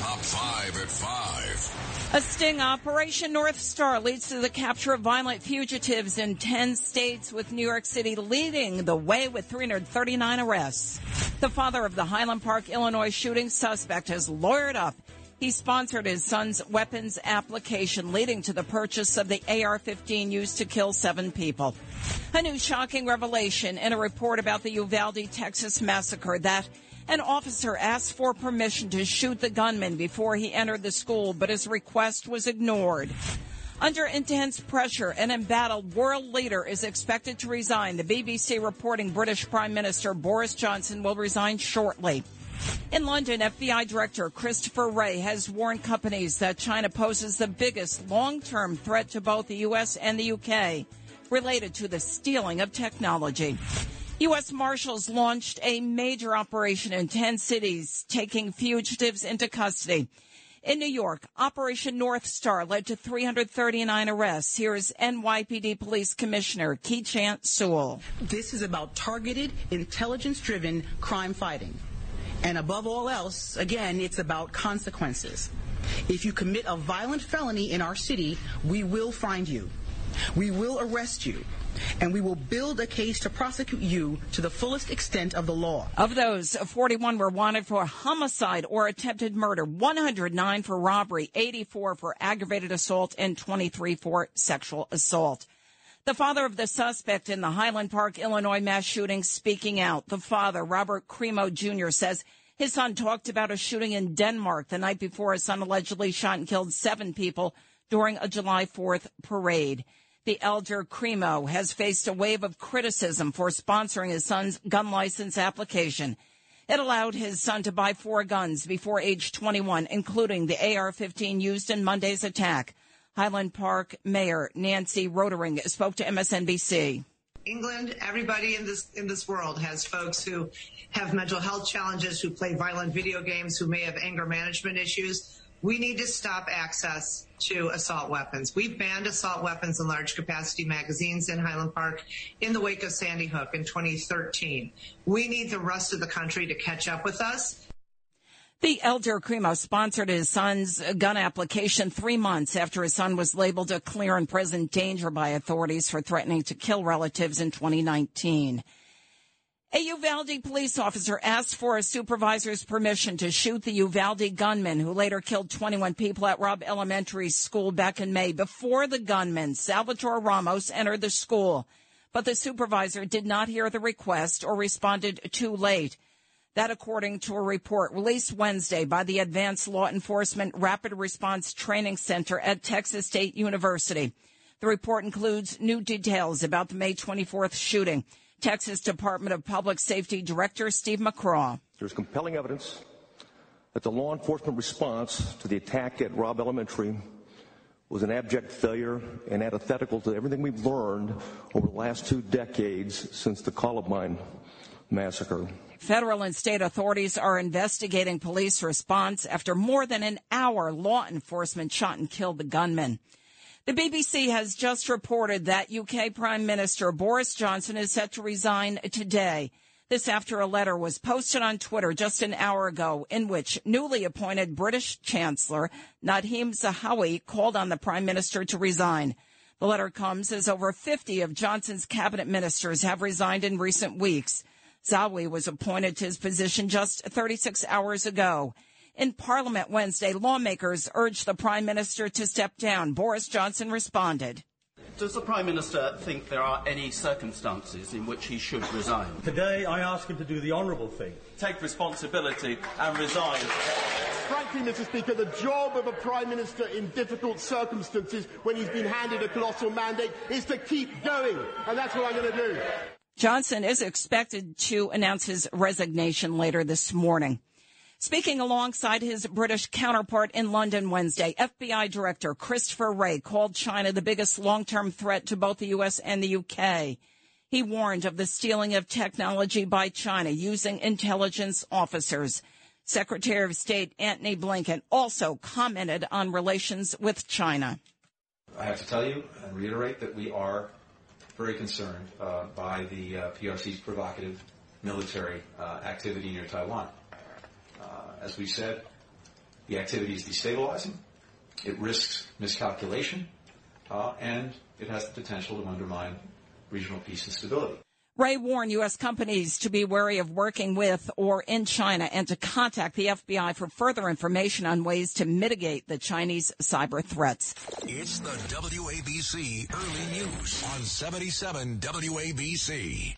Top 5 at 5. A sting operation North Star leads to the capture of violent fugitives in 10 states with New York City leading the way with 339 arrests. The father of the Highland Park, Illinois shooting suspect has lawyered up he sponsored his son's weapons application, leading to the purchase of the AR 15 used to kill seven people. A new shocking revelation in a report about the Uvalde, Texas massacre that an officer asked for permission to shoot the gunman before he entered the school, but his request was ignored. Under intense pressure, an embattled world leader is expected to resign. The BBC reporting British Prime Minister Boris Johnson will resign shortly. In London, FBI Director Christopher Wray has warned companies that China poses the biggest long-term threat to both the U.S. and the U.K. related to the stealing of technology. U.S. Marshals launched a major operation in 10 cities, taking fugitives into custody. In New York, Operation North Star led to 339 arrests. Here's NYPD Police Commissioner Keechant Sewell. This is about targeted, intelligence driven crime fighting. And above all else, again, it's about consequences. If you commit a violent felony in our city, we will find you. We will arrest you. And we will build a case to prosecute you to the fullest extent of the law. Of those, 41 were wanted for homicide or attempted murder, 109 for robbery, 84 for aggravated assault, and 23 for sexual assault. The father of the suspect in the Highland Park, Illinois mass shooting speaking out. The father, Robert Crimo Jr., says his son talked about a shooting in Denmark the night before his son allegedly shot and killed seven people during a July 4th parade. The elder Crimo has faced a wave of criticism for sponsoring his son's gun license application. It allowed his son to buy four guns before age 21, including the AR-15 used in Monday's attack. Highland Park Mayor Nancy Rotering spoke to MSNBC. England, everybody in this in this world has folks who have mental health challenges, who play violent video games, who may have anger management issues. We need to stop access to assault weapons. We've banned assault weapons and large capacity magazines in Highland Park in the wake of Sandy Hook in 2013. We need the rest of the country to catch up with us the elder Crimo sponsored his son's gun application three months after his son was labeled a clear and present danger by authorities for threatening to kill relatives in 2019. A Uvalde police officer asked for a supervisor's permission to shoot the Uvalde gunman who later killed 21 people at Robb Elementary School back in May before the gunman, Salvador Ramos, entered the school. But the supervisor did not hear the request or responded too late. That according to a report released Wednesday by the Advanced Law Enforcement Rapid Response Training Center at Texas State University. The report includes new details about the May 24th shooting. Texas Department of Public Safety Director Steve McCraw. There's compelling evidence that the law enforcement response to the attack at Robb Elementary was an abject failure and antithetical to everything we've learned over the last two decades since the Columbine massacre. Federal and state authorities are investigating police response after more than an hour law enforcement shot and killed the gunman. The BBC has just reported that UK Prime Minister Boris Johnson is set to resign today. This after a letter was posted on Twitter just an hour ago in which newly appointed British Chancellor Nadhim Zahawi called on the Prime Minister to resign. The letter comes as over 50 of Johnson's cabinet ministers have resigned in recent weeks. Zahawi was appointed to his position just 36 hours ago. In Parliament Wednesday, lawmakers urged the Prime Minister to step down. Boris Johnson responded. Does the Prime Minister think there are any circumstances in which he should resign? Today, I ask him to do the honourable thing take responsibility and resign. Frankly, Mr. Speaker, the job of a Prime Minister in difficult circumstances when he's been handed a colossal mandate is to keep going, and that's what I'm going to do. Johnson is expected to announce his resignation later this morning. Speaking alongside his British counterpart in London Wednesday, FBI Director Christopher Wray called China the biggest long-term threat to both the U.S. and the UK. He warned of the stealing of technology by China using intelligence officers. Secretary of State Antony Blinken also commented on relations with China. I have to tell you and reiterate that we are very concerned uh, by the uh, PRC's provocative military uh, activity near Taiwan. As we said, The activity is destabilizing. It risks miscalculation, uh, and it has the potential to undermine regional peace and stability. Wray warned U.S. companies to be wary of working with or in China and to contact the FBI for further information on ways to mitigate the Chinese cyber threats. It's the WABC Early News on 77 WABC.